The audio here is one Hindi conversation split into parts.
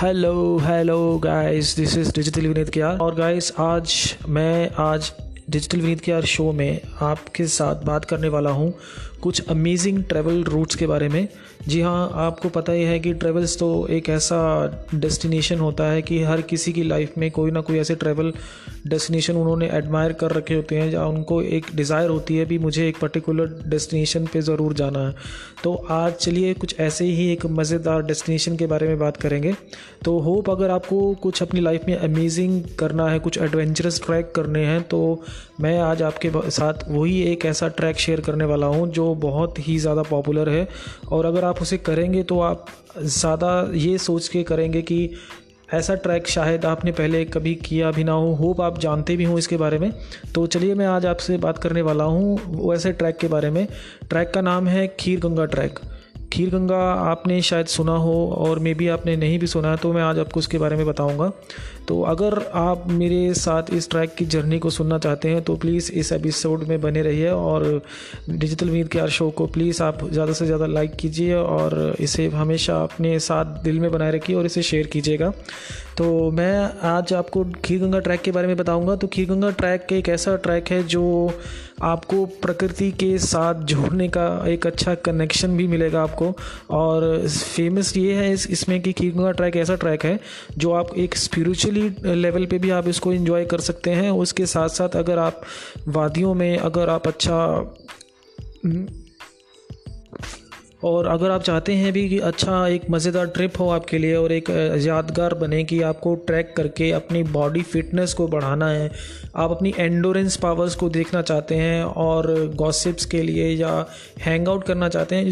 Hello hello guys this is digital Vineet क्या और गाइस आज मैं, आज डिजिटल विनीत किया शो में आपके साथ बात करने वाला हूँ कुछ अमेजिंग ट्रैवल रूट्स के बारे में। जी हाँ आपको पता ही है कि ट्रैवल्स तो एक ऐसा डेस्टिनेशन होता है कि हर किसी की लाइफ में कोई ना कोई ऐसे ट्रैवल डेस्टिनेशन उन्होंने एडमायर कर रखे होते हैं या उनको एक डिज़ायर होती है भी मुझे एक पर्टिकुलर डेस्टिनेशन पे ज़रूर जाना है। तो आज चलिए कुछ ऐसे ही एक मज़ेदार डेस्टिनेशन के बारे में बात करेंगे। तो होप अगर आपको कुछ अपनी लाइफ में अमेजिंग करना है, कुछ एडवेंचरस ट्रैक करने हैं तो मैं आज आपके साथ वही एक ऐसा ट्रैक शेयर करने वाला हूँ, जो बहुत ही ज़्यादा पॉपुलर है। और अगर आप उसे करेंगे तो आप ज़्यादा ये सोच के करेंगे कि ऐसा ट्रैक शायद आपने पहले कभी किया भी ना हो। होप आप जानते भी हों इसके बारे में। तो चलिए मैं आज आपसे बात करने वाला हूँ वो ऐसे ट्रैक के बारे में। ट्रैक का नाम है खीर गंगा ट्रैक खीर गंगा आपने शायद सुना हो और मे बी आपने नहीं भी सुना है तो मैं आज आपको उसके बारे में बताऊँगा। तो अगर आप मेरे साथ इस ट्रैक की जर्नी को सुनना चाहते हैं तो प्लीज़ इस एपिसोड में बने रहिए और डिजिटल मीत के आर शो को प्लीज़ आप ज़्यादा से ज़्यादा लाइक कीजिए और इसे हमेशा अपने साथ दिल में बनाए रखिए और इसे शेयर कीजिएगा। तो मैं आज आपको खीर गंगा ट्रैक के बारे में बताऊँगा। तो खीर गंगा ट्रैक एक ऐसा ट्रैक है जो आपको प्रकृति के साथ जोड़ने का एक अच्छा कनेक्शन भी मिलेगा आपको। और फ़ेमस ये है इस, इसमें कि खीर गंगा ट्रैक ऐसा ट्रैक है जो आप एक स्पिरिचुअली लेवल पे भी आप इसको इन्जॉय कर सकते हैं। उसके साथ साथ अगर आप वादियों में अगर आप अच्छा और अगर आप चाहते हैं भी कि अच्छा एक मज़ेदार ट्रिप हो आपके लिए और एक यादगार बने कि आपको ट्रैक करके अपनी बॉडी फिटनेस को बढ़ाना है, आप अपनी एंडोरेंस पावर्स को देखना चाहते हैं और गॉसिप्स के लिए या हैंग आउट करना चाहते हैं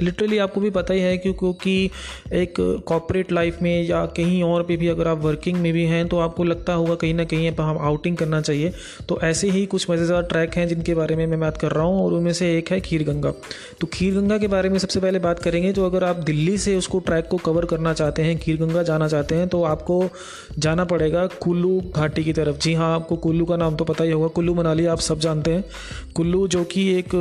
लिटरली आपको भी पता ही है कि क्योंकि एक कॉपरेट लाइफ में या कहीं और पे भी अगर आप वर्किंग में भी हैं तो आपको लगता होगा कहीं ना कहीं हम आउटिंग करना चाहिए। तो ऐसे ही कुछ मज़ेदार ट्रैक हैं जिनके बारे में मैं बात कर रहा हूँ और उनमें से एक है खीर गंगा तो खीर गंगा के बारे में सबसे पहले बात करेंगे तो अगर आप दिल्ली से उसको ट्रैक को कवर करना चाहते हैं खीर गंगा जाना चाहते हैं तो आपको जाना पड़ेगा कुल्लू घाटी की तरफ़। जी हाँ आपको कुल्लू का नाम तो पता ही होगा, कुल्लू मनाली आप सब जानते हैं। कुल्लू जो कि एक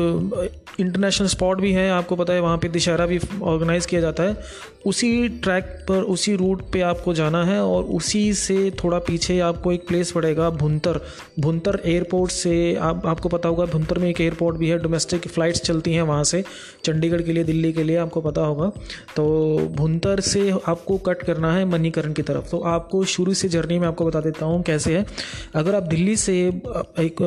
इंटरनेशनल स्पॉट भी है, आपको पता है वहाँ पे दशहरा भी ऑर्गेनाइज़ किया जाता है। उसी ट्रैक पर, उसी रूट पे आपको जाना है और उसी से थोड़ा पीछे आपको एक प्लेस पड़ेगा, भुंतर। भुंतर एयरपोर्ट से आप, आपको पता होगा, भुंतर में एक एयरपोर्ट भी है। डोमेस्टिक फ़्लाइट्स चलती हैं वहाँ से। चंडीगढ़ के लिए, दिल्ली के लिए आपको पता होगा। तो भुंतर से आपको कट करना है मनीकरण की तरफ़। तो आपको शुरू से जर्नी में आपको बता देता हूँ कैसे है। अगर आप दिल्ली से एक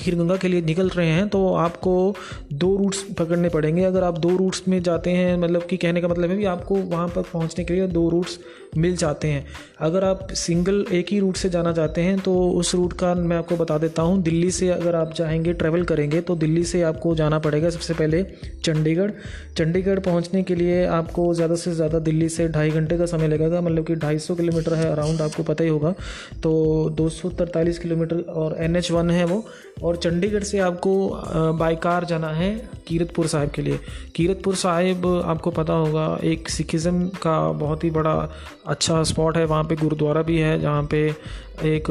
खीर गंगा के लिए निकल रहे हैं तो आपको दो रूट्स पकड़ने पड़ेंगे। अगर आप दो रूट्स में जाते हैं मतलब कि कहने का मतलब है कि आपको वहाँ पर पहुँचने के लिए दो रूट्स मिल जाते हैं। अगर आप सिंगल एक ही रूट से जाना चाहते हैं तो उस रूट का मैं आपको बता देता हूँ। दिल्ली से अगर आप चाहेंगे ट्रैवल करेंगे तो दिल्ली से आपको जाना पड़ेगा सबसे पहले चंडीगढ़। चंडीगढ़ पहुँचने के लिए आपको ज़्यादा से ज़्यादा दिल्ली से ढाई घंटे का समय लगेगा मतलब कि ढाई किलोमीटर है अराउंड आपको पता ही होगा। तो दो किलोमीटर और एन है वो। और चंडीगढ़ से आपको बाई कार जाना है कीरतपुर साहिब के लिए। कीरतपुर साहिब, आपको पता होगा, एक सिखिज़म का बहुत ही बड़ा अच्छा स्पॉट है वहाँ पे गुरुद्वारा भी है जहाँ पे एक,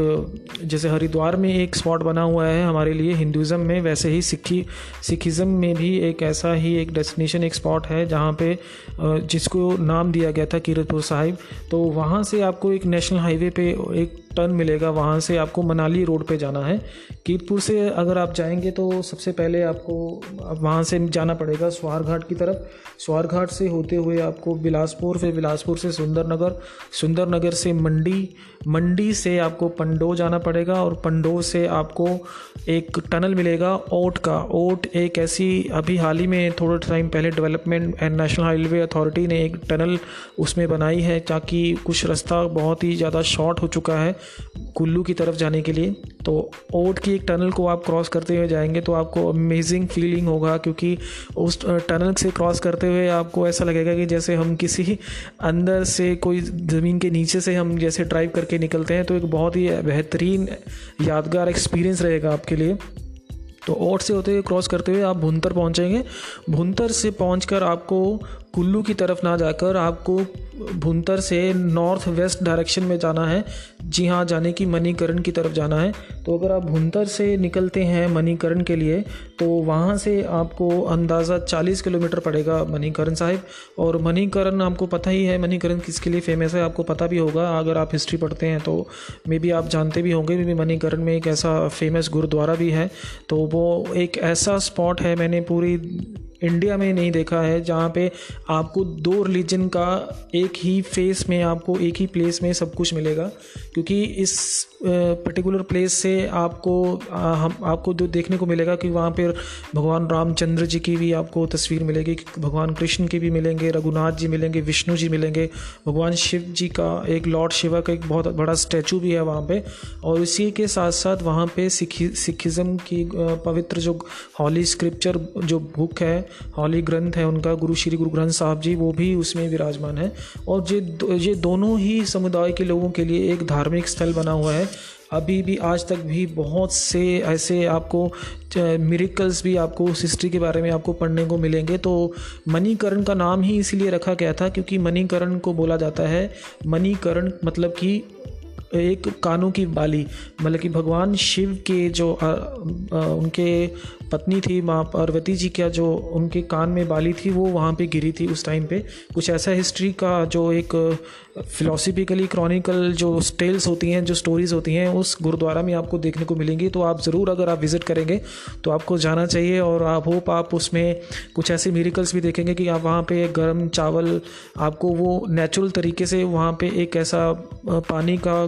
जैसे हरिद्वार में एक स्पॉट बना हुआ है हमारे लिए हिंदुज़म में, वैसे ही सिखी सिखिज़म में भी एक ऐसा ही एक डेस्टिनेशन एक स्पॉट है जहाँ पे जिसको नाम दिया गया था कीरतपुर साहिब। तो वहाँ से आपको एक नेशनल हाईवे पे एक टर्न मिलेगा, वहाँ से आपको मनाली रोड पे जाना है। कीरतपुर से अगर आप जाएँगे तो सबसे पहले आपको वहाँ से जाना पड़ेगा स्वार घाट की तरफ़। स्वार घाट से होते हुए आपको बिलासपुर, फिर बिलासपुर से सुंदरनगर सुंदरनगर से मंडी मंडी से आपको पंडो जाना पड़ेगा और पंडो से आपको एक टनल मिलेगा ओट का। ओट एक ऐसी अभी हाल ही में थोड़ा टाइम पहले development and national highway authority ने एक टनल उसमें बनाई है ताकि कुछ रास्ता बहुत ही ज़्यादा शॉर्ट हो चुका है कुल्लू की तरफ़ जाने के लिए। तो ओट की एक टनल को आप क्रॉस करते हुए जाएँगे तो आपको अमेजिंग फीलिंग होगा क्योंकि उस टनल से क्रॉस करते हुए आपको ऐसा लगेगा कि जैसे हम किसी अंदर से कोई ज़मीन के नीचे से हम जैसे ड्राइव करके निकलते हैं तो एक बहुत ही बेहतरीन यादगार एक्सपीरियंस रहेगा आपके लिए। तो ओट से होते हुए क्रॉस करते हुए आप भुंतर पहुँचेंगे। भुंतर से पहुंचकर आपको कुल्लू की तरफ़ ना जाकर आपको भुंतर से नॉर्थ वेस्ट डायरेक्शन में जाना है। जी हाँ जाने की मणिकरण की तरफ़ जाना है। तो अगर आप भुंतर से निकलते हैं मणिकरण के लिए तो वहाँ से आपको अंदाज़ा 40 किलोमीटर पड़ेगा मणिकरण साहिब। और मणिकरण आपको पता ही है, मणिकरण किसके लिए फ़ेमस है, आपको पता भी होगा। अगर आप हिस्ट्री पढ़ते हैं तो मे बी आप जानते भी होंगे भी मणिकरण में एक ऐसा फ़ेमस गुरुद्वारा भी है। तो वो एक ऐसा स्पॉट है, मैंने पूरी इंडिया में नहीं देखा है, जहाँ पे आपको दो रिलीजन का एक ही फेस में, आपको एक ही प्लेस में सब कुछ मिलेगा। क्योंकि इस पर्टिकुलर प्लेस से आपको हम, आपको जो देखने को मिलेगा कि वहाँ पर भगवान रामचंद्र जी की भी आपको तस्वीर मिलेगी भगवान कृष्ण की भी मिलेंगे, रघुनाथ जी मिलेंगे, विष्णु जी मिलेंगे, भगवान शिव जी का एक लॉर्ड शिवा का एक बहुत बड़ा स्टैचू भी है वहाँ पे। और इसी के साथ साथ वहाँ पे सिखी, सिखिज़म की पवित्र जो हॉली स्क्रिप्चर जो बुक है हॉली ग्रंथ है उनका, गुरु श्री गुरु ग्रंथ साहब जी, वो भी उसमें विराजमान है। और ये ये दोनों ही समुदाय के लोगों के लिए एक धार्मिक स्थल बना हुआ है। अभी भी, आज तक भी बहुत से ऐसे आपको मिरिकल्स भी आपको उस हिस्ट्री के बारे में आपको पढ़ने को मिलेंगे। तो मणिकरण का नाम ही इसीलिए रखा गया था क्योंकि मणिकरण को बोला जाता है। मणिकरण मतलब कि एक कानों की बाली मतलब कि भगवान शिव के जो आ, आ, उनके पत्नी थी माँ पार्वती जी का जो उनके कान में बाली थी वो वहाँ पे गिरी थी उस टाइम पे। कुछ ऐसा हिस्ट्री का जो एक फिलोसफिकली क्रॉनिकल जो टेल्स होती हैं जो स्टोरीज़ होती हैं उस गुरुद्वारा में आपको देखने को मिलेंगी। तो आप ज़रूर अगर आप विज़िट करेंगे तो आपको जाना चाहिए और आप होप आप उसमें कुछ ऐसे मेरिकल्स भी देखेंगे कि आप वहाँ पे गर्म चावल आपको वो नेचुरल तरीके से वहाँ पे एक ऐसा पानी का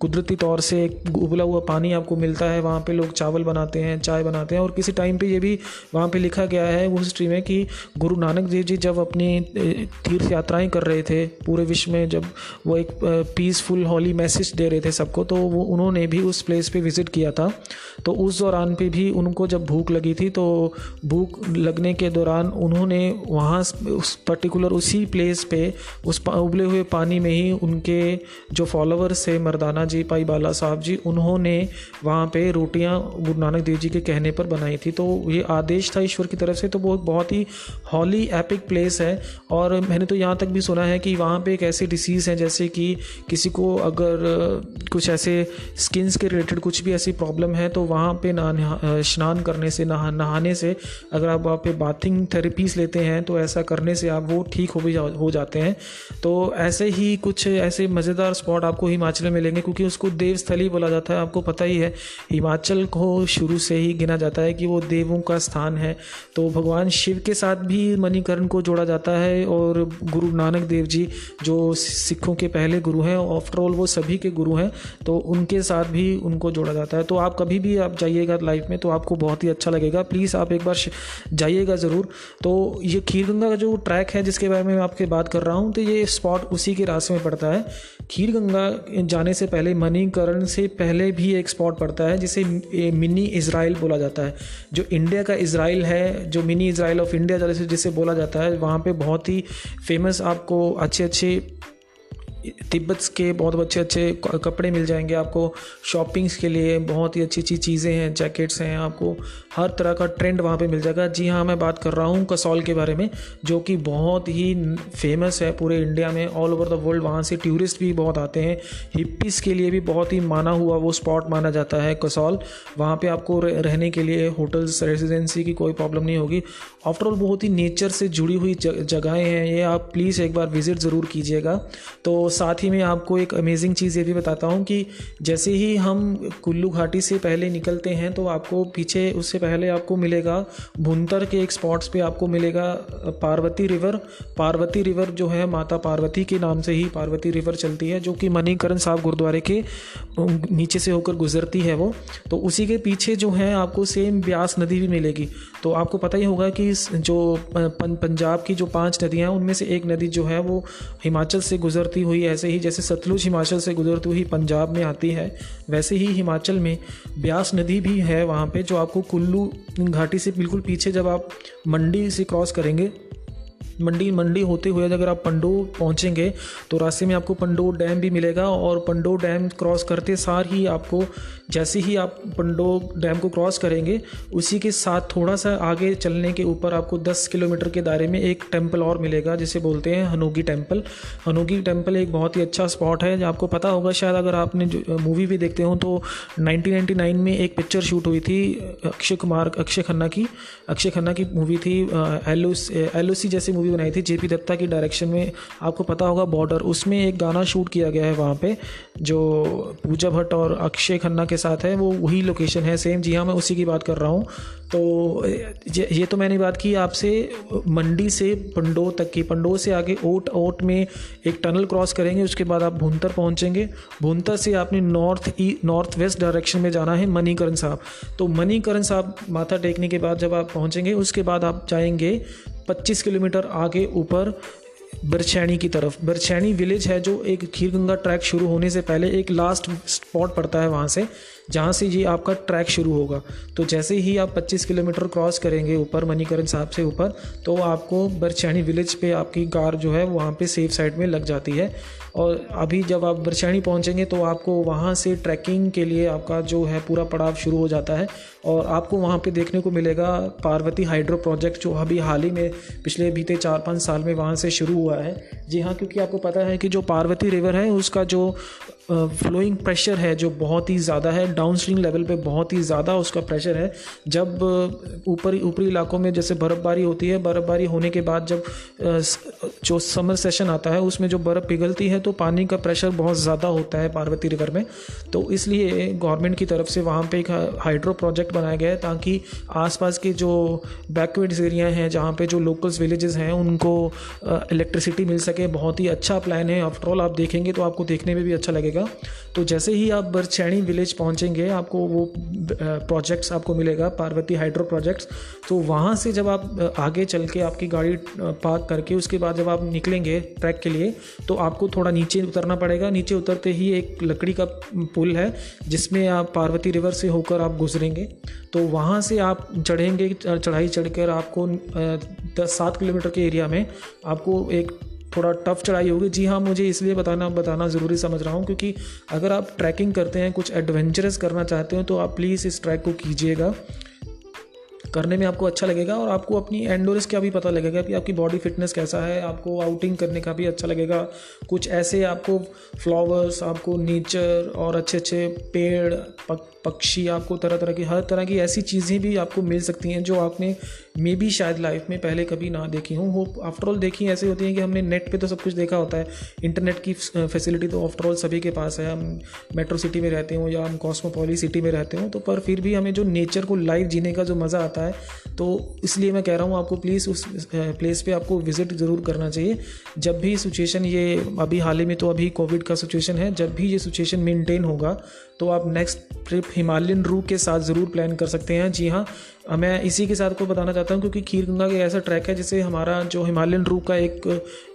कुदरती तौर से एक उबला हुआ पानी आपको मिलता है, वहाँ पे लोग चावल बनाते हैं, चाय बनाते हैं और किसी टाइम पे ये भी वहाँ पे लिखा गया है उस हिस्ट्री में कि गुरु नानक देव जी जब अपनी तीर्थ यात्राएँ कर रहे थे, पूरे विश्व में जब वो एक पीसफुल हॉली मैसेज दे रहे थे सबको तो वो, उन्होंने भी उस प्लेस पर विज़िट किया था। तो उस दौरान पर भी उनको जब भूख लगी थी तो भूख लगने के दौरान उन्होंने वहाँ उस पर्टिकुलर उसी प्लेस पे उस उबले हुए पानी में ही उनके जो फॉलोअर्स थे, मर्दाना जी पाई बाला साहब जी, उन्होंने वहाँ पे रोटियाँ गुरु नानक देव जी के कहने पर बनाई थी। तो ये आदेश था ईश्वर की तरफ़ से तो वो बहुत ही हॉली एपिक प्लेस है। और मैंने तो यहाँ तक भी सुना है कि वहाँ पे एक ऐसी डिसीज़ है, जैसे कि किसी को अगर कुछ ऐसे स्किन्स के रिलेटेड कुछ भी ऐसी प्रॉब्लम है तो वहाँ पे ना स्नान करने से, नहा, नहाने से अगर आप वहाँ पे बाथिंग थेरेपीज लेते हैं तो ऐसा करने से आप वो ठीक हो भी हो जाते हैं। तो ऐसे ही कुछ ऐसे मज़ेदार स्पॉट आपको हिमाचल में मिलेंगे क्योंकि उसको देवस्थली बोला जाता है। आपको पता ही है, हिमाचल को शुरू से ही गिना जाता है कि वो देवों का स्थान है। तो भगवान शिव के साथ भी मणिकरण को जोड़ा जाता है और गुरु नानक देव जी जो सिखों के पहले गुरु हैं आफ्टर ऑल वो सभी के गुरु हैं तो उनके साथ भी उनको जोड़ा जाता है। तो आप कभी भी आप जाइएगा लाइफ में तो आपको बहुत ही अच्छा लगेगा। प्लीज़ आप एक बार जाइएगा ज़रूर। तो ये खीर गंगा का जो ट्रैक है जिसके बारे में मैं आपके बात कर रहा हूँ तो ये स्पॉट उसी के रास्ते में पड़ता है। खीर गंगा जाने से पहले मणिकरण से पहले भी एक स्पॉट पड़ता है, जिसे मिनी इसराइल बोला जाता है। जो इंडिया का इसराइल है, जो मिनी इसराइल ऑफ़ इंडिया जैसे जिसे बोला जाता है, वहाँ पे बहुत ही फ़ेमस आपको अच्छे अच्छे तिब्बत के बहुत अच्छे अच्छे कपड़े मिल जाएँगे आपको। शॉपिंग्स के लिए बहुत ही अच्छी अच्छी चीज़ें हैं, जैकेट्स हैं, आपको हर तरह का ट्रेंड वहाँ पे मिल जाएगा। जी हाँ मैं बात कर रहा हूँ कसौल के बारे में, जो कि बहुत ही फ़ेमस है पूरे इंडिया में। ऑल ओवर द वर्ल्ड वहाँ से टूरिस्ट भी बहुत आते हैं। हिप्पीज़ के लिए भी बहुत ही माना हुआ वो स्पॉट माना जाता है कसौल। वहाँ पर आपको रहने के लिए होटल्स रेजिडेंसी की कोई प्रॉब्लम नहीं होगी। आफ्टरऑल बहुत ही नेचर से जुड़ी हुई जगहें हैं। ये आप प्लीज़ एक बार विज़िट ज़रूर कीजिएगा। तो साथ ही मैं आपको एक अमेजिंग चीज़ ये भी बताता हूँ कि जैसे ही हम कुल्लू घाटी से पहले निकलते हैं तो आपको पीछे, उससे पहले आपको मिलेगा भुंतर के एक स्पॉट्स पे आपको मिलेगा पार्वती रिवर पार्वती रिवर जो है, माता पार्वती के नाम से ही पार्वती रिवर चलती है, जो कि मणिकरण साहब गुरुद्वारे के नीचे से होकर गुजरती है वो। तो उसी के पीछे जो है, आपको सेम ब्यास नदी भी मिलेगी। तो आपको पता ही होगा कि जो पंजाब की जो पाँच नदियाँ हैं, उनमें से एक नदी जो है, वो हिमाचल से गुजरती हुई ऐसे ही जैसे सतलुज हिमाचल से गुजरती हुई पंजाब में आती है, वैसे ही हिमाचल में ब्यास नदी भी है वहाँ पे जो आपको कुल्लू घाटी से बिल्कुल पीछे जब आप मंडी से क्रॉस करेंगे मंडी मंडी होते हुए अगर आप पंडो पहुँचेंगे तो रास्ते में आपको पंडो डैम भी मिलेगा और पंडो डैम क्रॉस करते सार ही आपको, जैसे ही आप पंडो डैम को क्रॉस करेंगे, उसी के साथ थोड़ा सा आगे चलने के ऊपर आपको 10 किलोमीटर के दायरे में एक टेंपल और मिलेगा, जिसे बोलते हैं हनोगी टेंपल हनोगी टेंपल एक बहुत ही अच्छा स्पॉट है आपको पता होगा शायद अगर आपने मूवी भी देखते हो तो 1999 में एक पिक्चर शूट हुई थी, अक्षय कुमार, अक्षय खन्ना की, अक्षय खन्ना की मूवी थी एल ओ जैसी मूवी बनाई थी जेपी दत्ता की डायरेक्शन में। आपको पता होगा बॉर्डर उसमें एक गाना शूट किया गया है वहाँ पे, जो पूजा भट्ट और अक्षय खन्ना के साथ है, वो वही लोकेशन है सेम जी हाँ मैं उसी की बात कर रहा हूँ। तो ये तो मैंने बात की, आपसे मंडी से पंडो तक की। पंडो से आगे ओट ओट में एक टनल क्रॉस करेंगे, उसके बाद आप भूंतर पहुँचेंगे। भुंतर से आपने north e north west direction में जाना है मनीकरण साहब। तो मनीकरण साहब माथा टेकने के बाद जब आप पहुँचेंगे, उसके बाद आप जाएँगे 25 किलोमीटर आगे ऊपर बरछैनी की तरफ़। बरछैनी विलेज है जो एक खीर गंगा ट्रैक शुरू होने से पहले एक लास्ट स्पॉट पड़ता है वहाँ से। जहाँ से ये आपका ट्रैक शुरू होगा। तो जैसे ही आप 25 किलोमीटर क्रॉस करेंगे ऊपर, मणिकरण साहब से ऊपर तो आपको बरछैनी विलेज पे आपकी कार जो है वहाँ पे सेफ़ साइड में लग जाती है। और अभी जब आप बरछैनी पहुँचेंगे तो आपको वहाँ से ट्रैकिंग के लिए आपका जो है पूरा पड़ाव शुरू हो जाता है। और आपको वहाँ पे देखने को मिलेगा पार्वती हाइड्रो प्रोजेक्ट, जो अभी हाल ही में पिछले बीते चार पाँच साल में वहाँ से शुरू हुआ है। जी हाँ क्योंकि आपको पता है कि जो पार्वती रिवर है, उसका जो फ्लोइंग प्रेशर है जो बहुत ही ज़्यादा है डाउन स्ट्रीम लेवल पे बहुत ही ज़्यादा उसका प्रेशर है। जब ऊपरी ऊपरी इलाकों में जैसे बर्फ़बारी होती है, बर्फ़बारी होने के बाद जब जो समर सेशन आता है, उसमें जो बर्फ़ पिघलती है तो पानी का प्रेशर बहुत ज़्यादा होता है पार्वती रिवर में। तो इसलिए गवर्नमेंट की तरफ़ से वहाँ पर एक हाइड्रो प्रोजेक्ट बनाया गया है ताकि आसपास के जो बैकवर्ड्स एरिया हैं, जहाँ पर जो लोकल्स विलेजेस हैं, उनको इलेक्ट्रिसिटी मिल सके। बहुत ही अच्छा प्लान है। आफ्टरऑल आप देखेंगे तो आपको देखने में भी अच्छा लगेगा। मिलेगा। तो जैसे ही आप बरछैणी विलेज पहुँचेंगे, आपको वो प्रोजेक्ट्स आपको मिलेगा, पार्वती हाइड्रो प्रोजेक्ट्स तो वहाँ से जब आप आगे चल के आपकी गाड़ी पार्क करके उसके बाद जब आप निकलेंगे ट्रैक के लिए तो आपको थोड़ा नीचे उतरना पड़ेगा। नीचे उतरते ही एक लकड़ी का पुल है, जिसमें आप पार्वती रिवर से होकर आप गुजरेंगे। तो वहाँ से आप चढ़ेंगे, चढ़ाई चढ़कर आपको दस सात किलोमीटर के एरिया में आपको एक थोड़ा टफ चढ़ाई होगी। जी हाँ मुझे इसलिए बताना बताना ज़रूरी समझ रहा हूँ, क्योंकि अगर आप ट्रैकिंग करते हैं, कुछ एडवेंचरस करना चाहते हो तो आप प्लीज़ इस ट्रैक को कीजिएगा। करने में आपको अच्छा लगेगा और आपको अपनी एंडोरेंस का भी पता लगेगा कि आपकी बॉडी फिटनेस कैसा है, आपको आउटिंग करने का भी अच्छा लगेगा। कुछ ऐसे आपको फ्लावर्स आपको नेचर और अच्छे अच्छे पेड़ पक्षी आपको तरह तरह की, हर तरह की ऐसी चीज़ें भी आपको मिल सकती हैं जो आपने मे बी शायद लाइफ में पहले कभी ना देखी हूँ। वो आफ्टरऑल देखी ऐसी होती हैं कि हमने नेट पे तो सब कुछ देखा होता है। इंटरनेट की फैसिलिटी तो आफ्टरऑल सभी के पास है। हम मेट्रो सिटी में रहते हो या हम कॉस्मोपोली सिटी में रहते हो तो पर फिर भी हमें जो नेचर को लाइव जीने का जो मज़ा आता है तो इसलिए मैं कह रहा हूँ आपको प्लीज़ उस प्लेस पर आपको विज़िट ज़रूर करना चाहिए। जब भी सिचुएशन ये अभी हाल ही में तो अभी कोविड का सिचुएशन है। जब भी ये सिचुएशन मेंटेन होगा तो आप नेक्स्ट ट्रिप हिमालयन रूट के साथ ज़रूर प्लान कर सकते हैं। जी हाँ मैं इसी के साथ को बताना चाहता हूँ क्योंकि खीर गंगा एक ऐसा ट्रैक है जिसे हमारा जो हिमालयन रूट का एक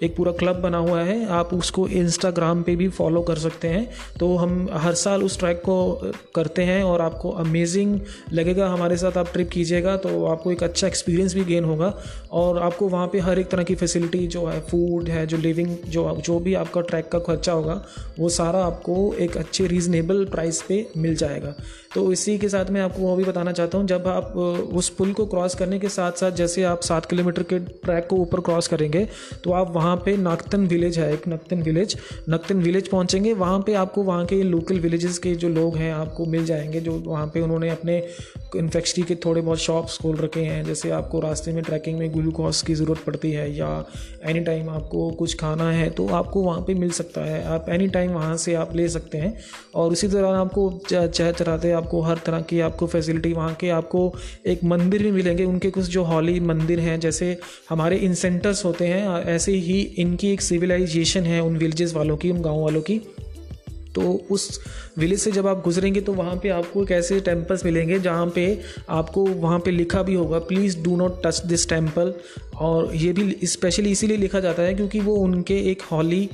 एक पूरा क्लब बना हुआ है, आप उसको इंस्टाग्राम पे भी फॉलो कर सकते हैं। तो हम हर साल उस ट्रैक को करते हैं और आपको अमेजिंग लगेगा। हमारे साथ आप ट्रिप कीजिएगा तो आपको एक अच्छा एक्सपीरियंस भी गेन होगा और आपको वहाँ पर हर एक तरह की फैसिलिटी जो है फ़ूड है, जो लिविंग जो जो भी आपका ट्रैक का खर्चा होगा, वो सारा आपको एक अच्छे रीज़नेबल प्राइस पे मिल जाएगा। तो इसी के साथ मैं आपको वो भी बताना चाहता हूँ, जब आप उस पुल को क्रॉस करने के साथ साथ जैसे आप सात किलोमीटर के ट्रैक को ऊपर क्रॉस करेंगे तो आप वहाँ पे नागतन विलेज है, एक नक्तन विलेज नक्तन विलेज पहुँचेंगे। वहाँ पे आपको, वहाँ के लोकल विलेजेस के जो लोग हैं, आपको मिल जाएँगे, जो वहाँ पे उन्होंने अपने इन्फेक्शरी के थोड़े बहुत शॉप्स खोल रखे हैं। जैसे आपको रास्ते में ट्रैकिंग में ग्लूकोज की ज़रूरत पड़ती है, या एनी टाइम आपको कुछ खाना है तो आपको वहाँ पे मिल सकता है। आप एनी टाइम वहाँ से आप ले सकते हैं, और उसी दौरान आपको चह चराते आपको, हर तरह की आपको फैसिलिटी वहाँ के आपको एक मंदिर भी मिलेंगे। उनके कुछ जो हॉली मंदिर हैं, जैसे हमारे इंसेंटर्स होते हैं ऐसे ही इनकी एक सिविलाइजेशन है उन विलेजेस वालों की, उन गाँव वालों की। तो उस विलेज से जब आप गुजरेंगे तो वहाँ पे आपको एक ऐसे टेम्पल्स मिलेंगे, जहाँ पे आपको वहाँ पे लिखा भी होगा please do not touch this temple और ये भी स्पेशली इसीलिए लिखा जाता है, क्योंकि वो उनके एक हॉली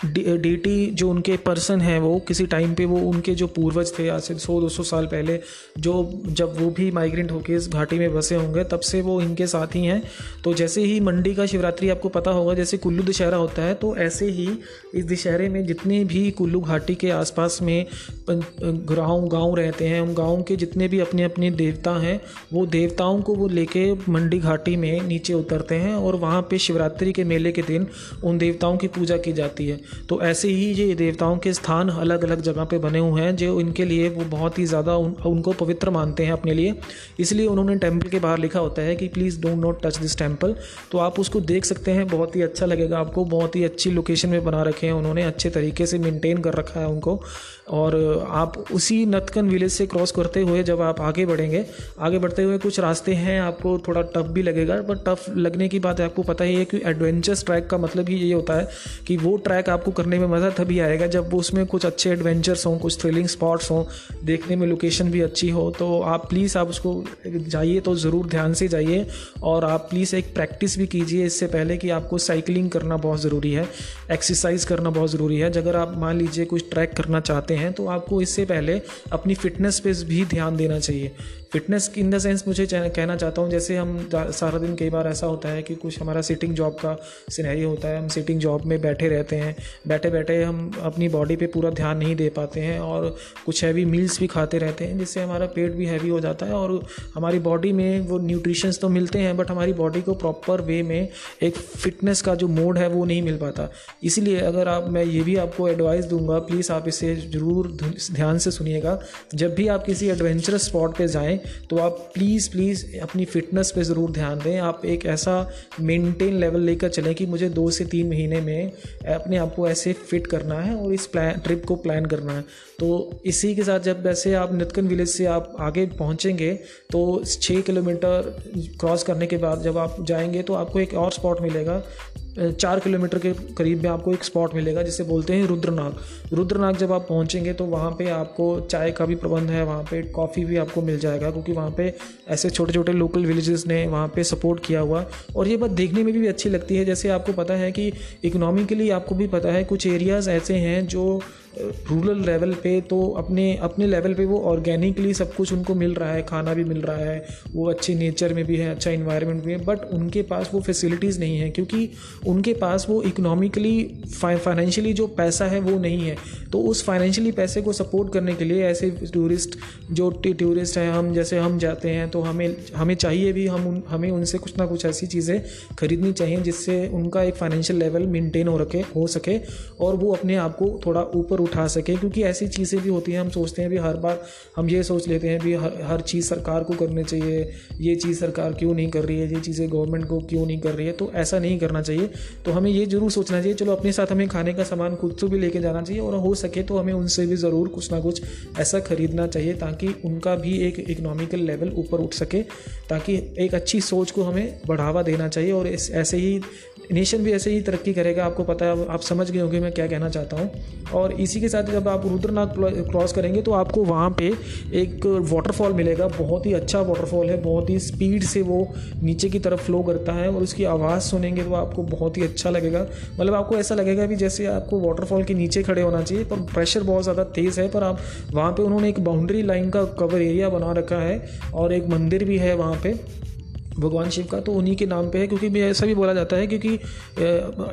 डीटी जो उनके पर्सन हैं, वो किसी टाइम पे वो उनके जो पूर्वज थे, आज से सौ, दो सौ साल पहले, जो जब वो भी माइग्रेंट होकर इस घाटी में बसे होंगे, तब से वो इनके साथ ही हैं। तो जैसे ही मंडी का शिवरात्रि आपको पता होगा, जैसे कुल्लू दशहरा होता है तो ऐसे ही इस दशहरे में जितने भी कुल्लू घाटी के आसपास में गाँव गाँव रहते हैं, उन गाँव के जितने भी अपने अपने देवता हैं, वो देवताओं को वो लेके मंडी घाटी में नीचे उतरते हैं और वहाँ पे शिवरात्रि के मेले के दिन उन देवताओं की पूजा की जाती है। तो ऐसे ही ये देवताओं के स्थान अलग अलग जगह पे बने हुए हैं जो इनके लिए वो बहुत ही ज़्यादा उन, उनको पवित्र मानते हैं अपने लिए। इसलिए उन्होंने टेंपल के बाहर लिखा होता है कि please don't not touch this temple तो आप उसको देख सकते हैं बहुत ही अच्छा लगेगा आपको बहुत ही अच्छी लोकेशन में बना रखे हैं उन्होंने अच्छे तरीके से मेनटेन कर रखा है उनको। और आप उसी नतकन विलेज से क्रॉस करते हुए जब आप आगे बढ़ेंगे, आगे बढ़ते हुए कुछ रास्ते हैं, आपको थोड़ा टफ भी लगेगा बट टफ लगने की बात आपको पता ही है कि एडवेंचर्स ट्रैक का मतलब ही ये होता है कि वो ट्रैक आपको करने में मज़ा तभी आएगा जब उसमें कुछ अच्छे एडवेंचर्स हों, कुछ थ्रिलिंग स्पॉट्स हों, देखने में लोकेशन भी अच्छी हो। तो आप प्लीज़ आप उसको जाइए तो ज़रूर ध्यान से जाइए और आप प्लीज़ एक प्रैक्टिस भी कीजिए इससे पहले कि आपको साइकिलिंग करना बहुत ज़रूरी है एक्सरसाइज करना बहुत ज़रूरी है। अगर आप मान लीजिए कुछ ट्रैक करना चाहते हैं तो आपको इससे पहले अपनी फ़िटनेस पे भी ध्यान देना चाहिए। फिटनेस इन द सेंस मुझे कहना चाहता हूँ, जैसे हम सारा दिन कई बार ऐसा होता है कि कुछ हमारा सिटिंग जॉब का सिनेरी होता है, हम सिटिंग जॉब में बैठे रहते हैं बैठे बैठे हम अपनी बॉडी पे पूरा ध्यान नहीं दे पाते हैं और कुछ हैवी मील्स भी खाते रहते हैं, जिससे हमारा पेट भी हैवी हो जाता है और हमारी बॉडी में वो न्यूट्रिशंस तो मिलते हैं बट हमारी बॉडी को प्रॉपर वे में एक फिटनेस का जो मोड है वो नहीं मिल पाता। इसलिए अगर आप, मैं ये भी आपको एडवाइस दूँगा प्लीज़ आप इसे ज़रूर ध्यान से सुनिएगा। जब भी आप किसी एडवेंचरस स्पॉट पे जाएँ तो आप प्लीज़ प्लीज़ अपनी फ़िटनेस पे ज़रूर ध्यान दें। आप एक ऐसा मेंटेन लेवल लेकर चलें कि मुझे दो से तीन महीने में अपने आप को ऐसे फिट करना है और इस प्लान ट्रिप को प्लान करना है। तो इसी के साथ जब वैसे आप नितकन विलेज से आप आगे पहुँचेंगे तो छः किलोमीटर क्रॉस करने के बाद जब आप जाएँगे तो आपको एक और स्पॉट मिलेगा चार किलोमीटर के करीब में आपको एक स्पॉट मिलेगा, जिसे बोलते हैं रुद्रनाग। रुद्रनाग जब आप पहुँचेंगे तो वहाँ पे आपको चाय का भी प्रबंध है, वहाँ पे कॉफ़ी भी आपको मिल जाएगा, क्योंकि वहाँ पे ऐसे छोटे छोटे लोकल विलेजेस ने वहाँ पे सपोर्ट किया हुआ। और ये बात देखने में भी अच्छी लगती है, जैसे आपको पता है कि इकोनॉमिकली आपको भी पता है, कुछ एरियाज़ ऐसे हैं जो रूरल लेवल पे तो अपने अपने लेवल पे वो ऑर्गेनिकली सब कुछ उनको मिल रहा है, खाना भी मिल रहा है, वो अच्छे नेचर में भी है अच्छा इन्वायरमेंट भी है बट उनके पास वो फैसिलिटीज़ नहीं है क्योंकि उनके पास वो इकोनॉमिकली फाइनेंशियली जो पैसा है वो नहीं है। तो उस फाइनेंशियली पैसे को सपोर्ट करने के लिए ऐसे टूरिस्ट जो टूरिस्ट हैं, हम जैसे हम जाते हैं तो हमें हमें चाहिए भी हम उन, हमें उनसे कुछ ना कुछ ऐसी चीज़ें खरीदनी चाहिए जिससे उनका एक फाइनेंशियल लेवल मेंटेन हो रखे, हो सके और वो अपने आप को थोड़ा ऊपर उठा सके, क्योंकि ऐसी चीज़ें भी होती हैं, हम सोचते हैं भी हर बार हम ये सोच लेते हैं भी हर हर चीज़ सरकार को करनी चाहिए, ये चीज़ सरकार क्यों नहीं कर रही है, ये चीज़ें गवर्नमेंट को क्यों नहीं कर रही है तो ऐसा नहीं करना चाहिए। तो हमें ये ज़रूर सोचना चाहिए, चलो अपने साथ हमें खाने का सामान खुद से भी लेके जाना चाहिए, और हो सके तो हमें उनसे भी ज़रूर कुछ ना कुछ ऐसा खरीदना चाहिए, ताकि उनका भी एक इकोनॉमिकल लेवल ऊपर उठ सके, ताकि एक अच्छी सोच को हमें बढ़ावा देना चाहिए, और ऐसे ही नेशन भी ऐसे ही तरक्की करेगा, आपको पता है, आप समझ गए होंगे मैं क्या कहना चाहता हूँ। और इसी के साथ जब आप रुद्रनाथ क्रॉस करेंगे तो आपको वहाँ पे एक वाटरफॉल मिलेगा। बहुत ही अच्छा वाटरफॉल है, बहुत ही स्पीड से वो नीचे की तरफ़ फ्लो करता है और उसकी आवाज़ सुनेंगे तो आपको बहुत ही अच्छा लगेगा। मतलब आपको ऐसा लगेगा भी जैसे आपको वाटरफॉल के नीचे खड़े होना चाहिए, पर प्रेशर बहुत ज़्यादा तेज़ है, पर आप, वहाँ पर उन्होंने एक बाउंड्री लाइन का कवर एरिया बना रखा है और एक मंदिर भी है वहाँ पर भगवान शिव का तो उन्हीं के नाम पे है, क्योंकि भी ऐसा भी बोला जाता है, क्योंकि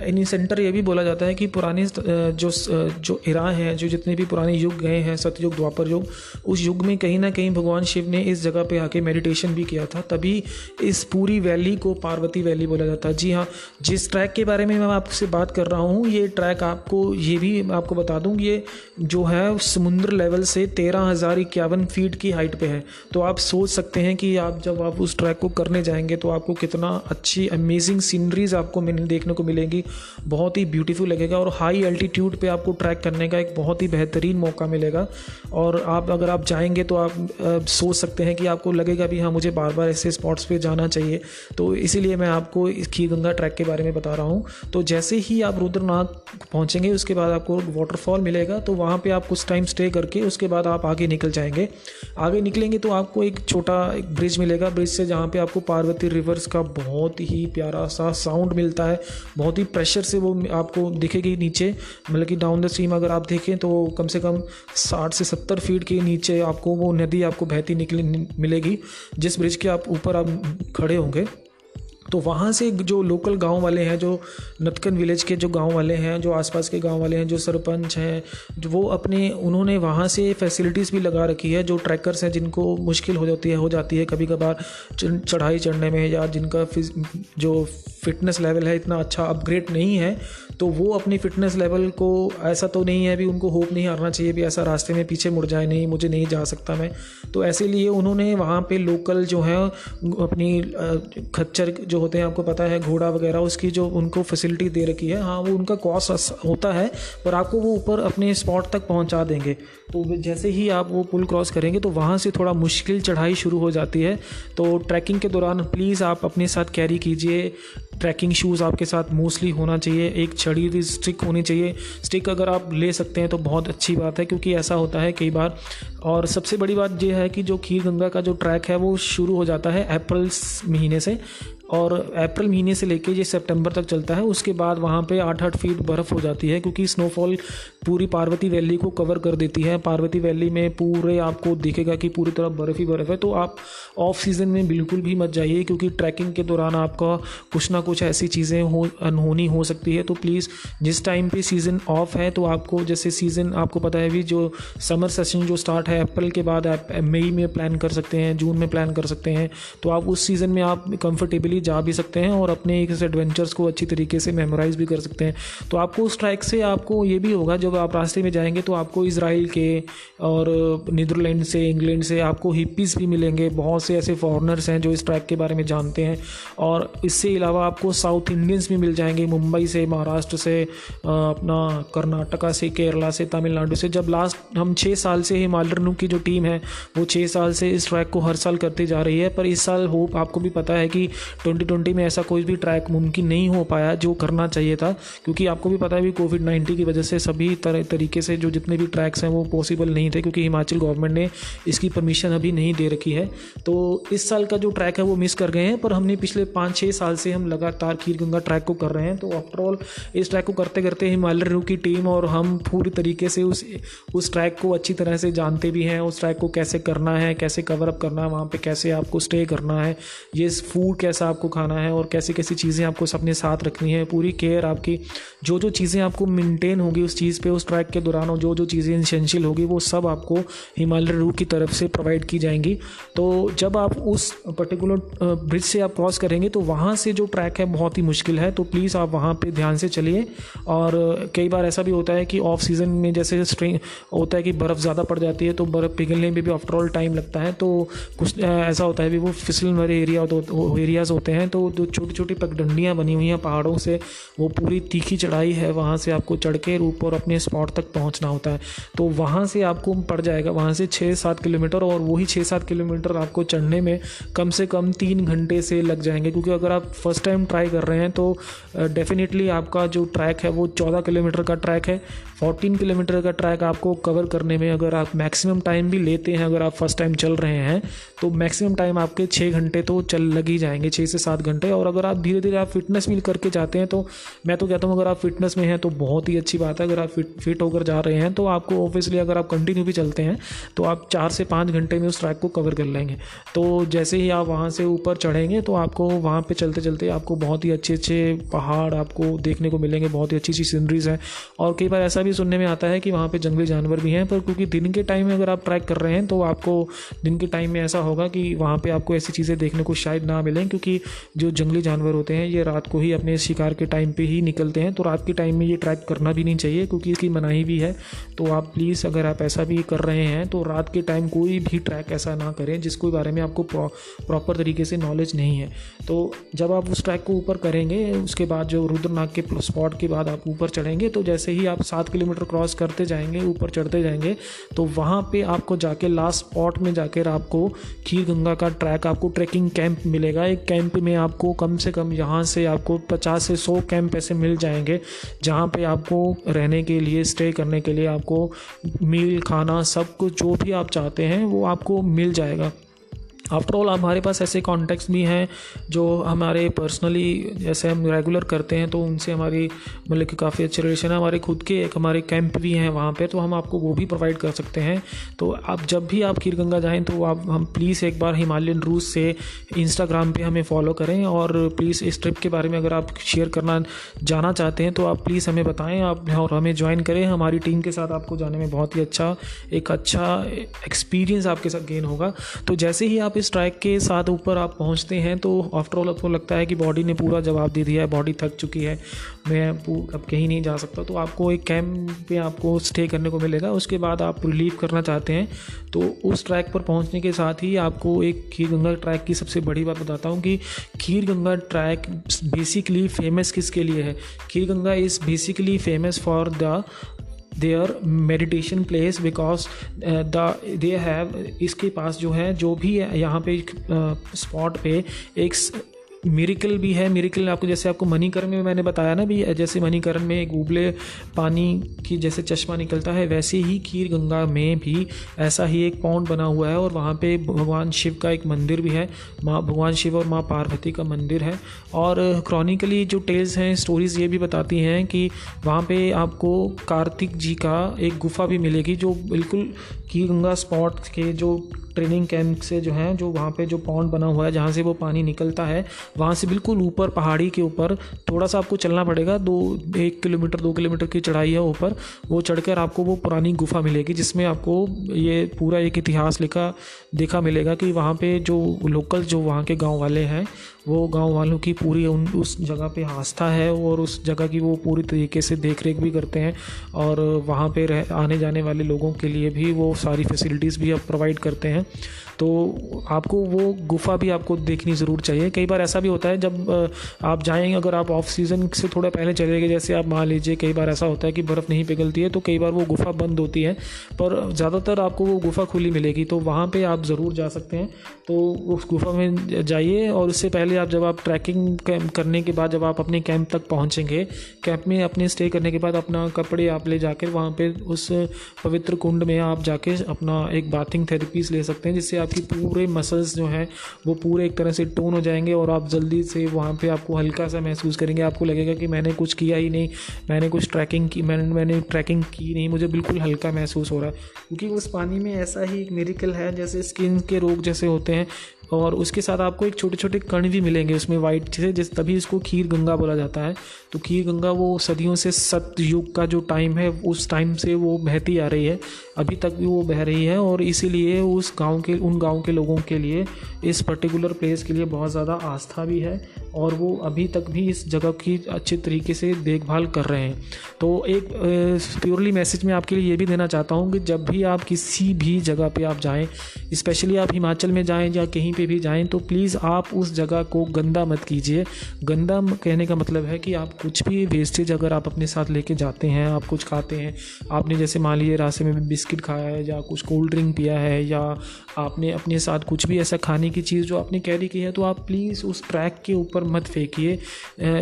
इन्हीं सेंटर ये भी बोला जाता है कि पुरानी जो जो इरा हैं, जो जितने भी पुराने युग गए हैं, सतयुग, द्वापर युग, उस युग में कहीं ना कहीं भगवान शिव ने इस जगह पे आके मेडिटेशन भी किया था। तभी इस पूरी वैली को पार्वती वैली बोला जाता है। जी हाँ जिस ट्रैक के बारे में मैं आपसे बात कर रहा हूँ, ये ट्रैक आपको, ये भी आपको बता दूँ, ये जो है, समुद्र लेवल से तेरह हज़ार इक्यावन फीट की हाइट पर है। तो आप सोच सकते हैं कि आप जब आप उस ट्रैक को करने जाएँगे तो आपको कितना अच्छी अमेजिंग सीनरीज आपको देखने को मिलेंगी। बहुत ही ब्यूटीफुल लगेगा और हाई एल्टीट्यूड पे आपको ट्रैक करने का एक बहुत ही बेहतरीन मौका मिलेगा। और आप, अगर आप जाएँगे तो आप सोच सकते हैं कि आपको लगेगा भी हाँ मुझे बार बार ऐसे स्पॉट्स पर जाना चाहिए। तो इसीलिए मैं आपको इस खीर गंगा ट्रैक के बारे में बता रहा हूँ। तो जैसे ही आप रुद्रनाथ पहुँचेंगे, उसके बाद आपको वाटरफॉल मिलेगा। तो वहाँ पर आप कुछ टाइम स्टे करके, उसके बाद आप आगे निकल जाएँगे। आगे निकलेंगे तो आपको एक छोटा एक ब्रिज मिलेगा। ब्रिज से जहाँ पे आपको पार पार्वती रिवर्स का बहुत ही प्यारा सा साउंड मिलता है। बहुत ही प्रेशर से वो आपको दिखेगी नीचे। मतलब कि डाउन द स्ट्रीम अगर आप देखें तो कम से कम साठ से सत्तर फीट के नीचे आपको वो नदी आपको बहती निकली, मिलेगी। जिस ब्रिज के आप ऊपर आप खड़े होंगे तो वहाँ से जो लोकल गाँव वाले हैं, जो नतकन विलेज के जो गाँव वाले हैं, जो आसपास के गाँव वाले हैं, जो सरपंच हैं वो अपने, उन्होंने वहाँ से फैसिलिटीज़ भी लगा रखी है, जो ट्रैकर्स हैं जिनको मुश्किल हो जाती है, हो जाती है कभी कभार चढ़ाई चढ़ने में या जिनका जो फिटनेस लेवल है इतना अच्छा अपग्रेड नहीं है तो वो अपनी फ़िटनेस लेवल को, ऐसा तो नहीं है भी उनको होप नहीं हारना चाहिए भी ऐसा रास्ते में पीछे मुड़ जाए, नहीं, मुझे नहीं जा सकता मैं। तो ऐसे लिए उन्होंने वहाँ पे लोकल जो है, अपनी खच्चर जो होते हैं, आपको पता है, घोड़ा वगैरह, उसकी जो उनको फैसिलिटी दे रखी है हाँ वो उनका कॉस्ट होता है, पर आपको वो ऊपर अपने स्पॉट तक पहुँचा देंगे। तो जैसे ही आप वो पुल क्रॉस करेंगे तो वहाँ से थोड़ा मुश्किल चढ़ाई शुरू हो जाती है। तो ट्रैकिंग के दौरान प्लीज़ आप अपने साथ कैरी कीजिए। ट्रैकिंग शूज़ आपके साथ मोस्टली होना चाहिए। एक छड़ी हुई स्टिक होनी चाहिए। स्टिक अगर आप ले सकते हैं तो बहुत अच्छी बात है, क्योंकि ऐसा होता है कई बार। और सबसे बड़ी बात यह है कि जो खीर गंगा का जो ट्रैक है, वो शुरू हो जाता है अप्रैल महीने से। और अप्रैल महीने से लेके ये सितंबर तक चलता है, उसके बाद वहाँ पे आठ आठ फीट बर्फ़ हो जाती है, क्योंकि स्नोफॉल पूरी पार्वती वैली को कवर कर देती है। पार्वती वैली में पूरे आपको दिखेगा कि पूरी तरफ़ बर्फ़ ही बर्फ़ है। तो आप ऑफ़ सीज़न में बिल्कुल भी मत जाइए, क्योंकि ट्रैकिंग के दौरान आपका कुछ ना कुछ ऐसी चीज़ें हो, अनहोनी हो सकती है। तो प्लीज़ जिस टाइम पे सीज़न ऑफ़ है तो आपको जैसे सीज़न आपको पता है भी जो समर सेशन जो स्टार्ट है अप्रैल के बाद आप मई में प्लान कर सकते हैं जून में प्लान कर सकते हैं। तो आप उस सीज़न में आप कंफर्टेबली जा भी सकते हैं और अपने एक एडवेंचर्स को अच्छी तरीके से मेमोराइज भी कर सकते हैं। तो आपको उस ट्रैक से आपको ये भी होगा, जब आप रास्ते में जाएँगे तो आपको इसराइल के और नीदरलैंड से, इंग्लैंड से आपको हिप्पीज़ भी मिलेंगे। बहुत से ऐसे फॉरनर्स हैं जो इस ट्रैक के बारे में जानते हैं। और इससे अलावा आपको साउथ इंडियंस भी मिल जाएँगे मुंबई से, महाराष्ट्र से अपना कर्नाटका से, केरला से, तमिलनाडु से। जब लास्ट हम छः साल से हिमालय की जो टीम है, वो छः साल से इस ट्रैक को हर साल करती जा रही है। पर इस साल होप आपको भी पता है कि ट्वेंटी ट्वेंटी में ऐसा कोई भी ट्रैक मुमकिन नहीं हो पाया जो करना चाहिए था। क्योंकि आपको भी पता है भी कोविड नाइन्टीन की वजह से सभी तरह तरीके से जो जितने भी ट्रैक्स हैं वो पॉसिबल नहीं थे, क्योंकि हिमाचल गवर्नमेंट ने इसकी परमिशन अभी नहीं दे रखी है। तो इस साल का जो ट्रैक है वो मिस कर गए हैं, पर हमने पिछले पाँच छः साल से हम लगातार खीर गंगा ट्रैक को कर रहे हैं। तो आफ्टरऑल इस ट्रैक को करते करते हिमालय रू की टीम और हम पूरी तरीके से उस उस ट्रैक को अच्छी तरह से जानते भी हैं, उस ट्रैक को कैसे करना है, कैसे कवर अप करना है, वहाँ पर कैसे आपको स्टे करना है, ये फ़ूड कैसा आपको खाना है और कैसी कैसी चीज़ें आपको अपने साथ रखनी है। पूरी केयर आपकी जो जो चीज़ें आपको मेंटेन होगी उस चीज़ पे उस ट्रैक के दौरान और जो जो चीज़ें इंसेंशियल होगी, वो सब आपको हिमालय रू की तरफ़ से प्रोवाइड की जाएँगी। तो जब आप उस पर्टिकुलर ब्रिज से आप क्रॉस करेंगे तो वहाँ से जो ट्रैक है, बहुत ही मुश्किल है। तो प्लीज़ आप वहाँ पर ध्यान से चलिए। और कई बार ऐसा भी होता है कि ऑफ़ सीज़न में जैसे स्ट्रिंग होता है कि बर्फ़ ज़्यादा पड़ जाती है तो बर्फ़ पिघलने में भी आफ्टर ऑल टाइम लगता है। तो कुछ ऐसा होता है भी, वो फिसल वाले एरिया एरियाज़ होते हैं तो जो छोटी छोटी पगडंडियाँ बनी हुई हैं पहाड़ों से, वो पूरी तीखी चढ़ाई है। वहाँ से आपको चढ़ के ऊपर अपने स्पॉट तक पहुँचना होता है। तो वहाँ से आपको पड़ जाएगा, वहाँ से छः सात किलोमीटर और वही छः सात किलोमीटर आपको चढ़ने में कम से कम तीन घंटे से लग जाएँगे। क्योंकि अगर आप फ़र्स्ट टाइम ट्राई कर रहे हैं तो डेफिनेटली आपका जो ट्रैक है वो चौदह किलोमीटर का ट्रैक है। फोर्टीन किलोमीटर का ट्रैक आपको कवर करने में अगर आप मैक्सिमम टाइम भी लेते हैं, अगर आप फ़र्स्ट टाइम चल रहे हैं तो मैक्सिमम टाइम आपके छः घंटे तो चल लग ही जाएँगे छः से सात घंटे। और अगर आप धीरे धीरे आप फिटनेस भी करके जाते हैं तो मैं तो कहता हूँ अगर आप फिटनेस में हैं तो बहुत ही अच्छी बात है। अगर आप फिट फिट होकर जा रहे हैं तो आपको ऑब्वियसली अगर आप कंटिन्यू भी चलते हैं तो आप चार से पाँच घंटे में उस ट्रैक को कवर कर लेंगे। तो जैसे ही आप वहाँ से ऊपर चढ़ेंगे तो आपको वहाँ पर चलते चलते आपको बहुत ही अच्छे अच्छे पहाड़ आपको देखने को मिलेंगे, बहुत ही अच्छी अच्छी सीनरीज हैं। और कई बार ऐसा भी सुनने में आता है कि वहाँ पर जंगली जानवर भी हैं, पर क्योंकि दिन के टाइम में अगर आप ट्रैक कर रहे हैं तो आपको दिन के टाइम में ऐसा होगा कि वहाँ पर आपको ऐसी चीज़ें देखने को शायद ना मिलें, क्योंकि जो जंगली जानवर होते हैं, ये रात को ही अपने शिकार के टाइम पर ही निकलते हैं तो रात के टाइम में ये ट्रैक करना भी नहीं चाहिए, क्योंकि इसकी मनाही भी है तो आप प्लीज़ अगर आप ऐसा भी कर रहे हैं तो रात के टाइम कोई भी ट्रैक ऐसा ना करें, जिसके बारे में आपको प्रॉपर तरीके से नॉलेज नहीं है। तो जब आप उस ट्रैक को ऊपर करेंगे, उसके बाद जो रुद्रनाग के स्पॉट के बाद आप ऊपर चढ़ेंगे तो जैसे ही आप सात किलोमीटर क्रॉस करते जाएँगे, ऊपर चढ़ते जाएँगे तो वहाँ पे आपको जाके लास्ट स्पॉट में जाकर आपको खीर गंगा का ट्रैक आपको ट्रैकिंग कैंप मिलेगा। एक कैंप में आपको कम से कम यहाँ से आपको पचास से सौ कैंप ऐसे मिल जाएँगे, जहाँ पे आपको रहने के लिए स्टे करने के लिए आपको मील खाना, सब कुछ जो भी आप चाहते हैं, वो आपको मिल जाएगा। आफ्टर ऑल हमारे पास ऐसे कॉन्टेक्ट्स भी हैं जो हमारे पर्सनली जैसे हम रेगुलर करते हैं तो उनसे हमारी मतलब कि काफ़ी अच्छे रिलेशन है। हमारे खुद के एक हमारे कैंप भी हैं वहाँ पे तो हम आपको वो भी प्रोवाइड कर सकते हैं। तो आप जब भी आप खीर गंगा जाएँ तो आप, हम प्लीज़ एक बार हिमालयन रूस से इंस्टाग्राम पर हमें फॉलो करें और प्लीज़ इस ट्रिप के बारे में अगर आप शेयर करना जाना चाहते हैं तो आप प्लीज़ हमें बताएँ, आप और हमें ज्वाइन करें। हमारी टीम के साथ आपको जाने में बहुत ही अच्छा एक अच्छा एक्सपीरियंस आपके साथ गेन होगा। तो जैसे ही आप इस ट्रैक के साथ ऊपर आप पहुँचते हैं तो आफ्टर ऑल आपको लगता है कि बॉडी ने पूरा जवाब दे दिया है बॉडी थक चुकी है, मैं अब कहीं नहीं जा सकता। तो आपको एक कैंप पे आपको स्टे करने को मिलेगा, उसके बाद आप रिलीव करना चाहते हैं तो उस ट्रैक पर पहुँचने के साथ ही आपको एक खीर गंगा ट्रैक की सबसे बड़ी बात बताता हूँ कि Kheer Ganga track basically famous किसके लिए है? Kheer Ganga is basically famous for the their meditation place because the they have इसके पास जो है जो भी यहाँ पे स्पॉट uh, पे एक मिरिकल भी है। मिरिकल आपको, जैसे आपको मणिकरण में मैंने बताया ना भी, जैसे मणिकरण में एक उबले पानी की जैसे चश्मा निकलता है, वैसे ही खीर गंगा में भी ऐसा ही एक पौंड बना हुआ है और वहाँ पे भगवान शिव का एक मंदिर भी है। माँ, भगवान शिव और माँ पार्वती का मंदिर है। और क्रॉनिकली जो टेल्स हैं स्टोरीज़ ये भी बताती हैं कि वहाँ पे आपको कार्तिक जी का एक गुफा भी मिलेगी, जो बिल्कुल खीर गंगा स्पॉट के जो ट्रेनिंग कैंप से जो है, जो वहाँ पे जो पॉन्ड बना हुआ है, जहाँ से वो पानी निकलता है, वहाँ से बिल्कुल ऊपर, पहाड़ी के ऊपर, थोड़ा सा आपको चलना पड़ेगा, दो, एक किलोमीटर, दो किलोमीटर की चढ़ाई है ऊपर, वो चढ़कर आपको वो पुरानी गुफा मिलेगी, जिसमें आपको ये पूरा एक इतिहास लिखा, देखा मिलेगा कि वहाँ पर जो लोकल जो वहाँ के गाँव वाले हैं वो गाँव वालों की पूरी उन, उस जगह पे आस्था है और उस जगह की वो पूरी तरीके से देख रेख भी करते हैं और वहाँ पे रह, आने जाने वाले लोगों के लिए भी वो सारी फैसिलिटीज़ भी अब प्रोवाइड करते हैं। तो आपको वो गुफा भी आपको देखनी ज़रूर चाहिए। कई बार ऐसा भी होता है, जब आप जाएँगे, अगर आप ऑफ़ सीज़न से थोड़ा पहले चले गए, जैसे आप मान लीजिए कई बार ऐसा होता है कि बर्फ़ नहीं पिघलती है तो कई बार वो गुफा बंद होती है, पर ज़्यादातर आपको वो गुफा खुली मिलेगी तो वहाँ पर आप ज़रूर जा सकते हैं। तो उस गुफा में जाइए और उससे पहले आप जब आप ट्रैकिंग करने के बाद जब आप अपने कैंप तक पहुँचेंगे कैंप में अपने स्टे करने के बाद अपना कपड़े आप ले जाकर वहाँ पर उस पवित्र कुंड में आप जाके अपना एक बाथिंग थेरेपीज ले सकते हैं, जिससे आपकी पूरे मसल्स जो हैं, वो पूरे एक तरह से टोन हो जाएँगे और आप जल्दी से वहाँ पे आपको हल्का सा महसूस करेंगे। आपको लगेगा कि मैंने कुछ किया ही नहीं, मैंने कुछ ट्रैकिंग की, मैंने मैंने ट्रैकिंग की नहीं, मुझे बिल्कुल हल्का महसूस हो रहा है। क्योंकि उस पानी में ऐसा ही एक मेरिकल है, जैसे स्किन के रोग जैसे होते हैं और उसके साथ आपको एक छोटे छोटे कण भी मिलेंगे उसमें वाइट से जिस तभी इसको खीर गंगा बोला जाता है। तो खीर गंगा वो सदियों से सतयुग का जो टाइम है, उस टाइम से वो बहती आ रही है। अभी तक भी वो बह रही है और इसीलिए उस गाँव के, उन गाँव के लोगों के लिए इस पर्टिकुलर प्लेस के लिए बहुत ज़्यादा आस्था भी है। और वो अभी तक भी इस जगह की अच्छे तरीके से देखभाल कर रहे हैं। तो एक प्योरली मैसेज मैं आपके लिए ये भी देना चाहता हूँ कि जब भी आप किसी भी जगह पे आप जाएँ, स्पेशली आप हिमाचल में जाएँ या कहीं पे भी जाएँ तो प्लीज़ आप उस जगह को गंदा मत कीजिए। गंदा कहने का मतलब है कि आप कुछ भी वेस्टेज अगर आप अपने साथ लेके जाते हैं, आप कुछ खाते हैं, आपने जैसे मान लीजिए रास्ते में बिस्किट खाया है या कुछ कोल्ड ड्रिंक पिया है या आपने अपने साथ कुछ भी ऐसा खाने की चीज़ जो आपने कैरी की है तो आप प्लीज़ उस ट्रैक के ऊपर मत फेंकिए।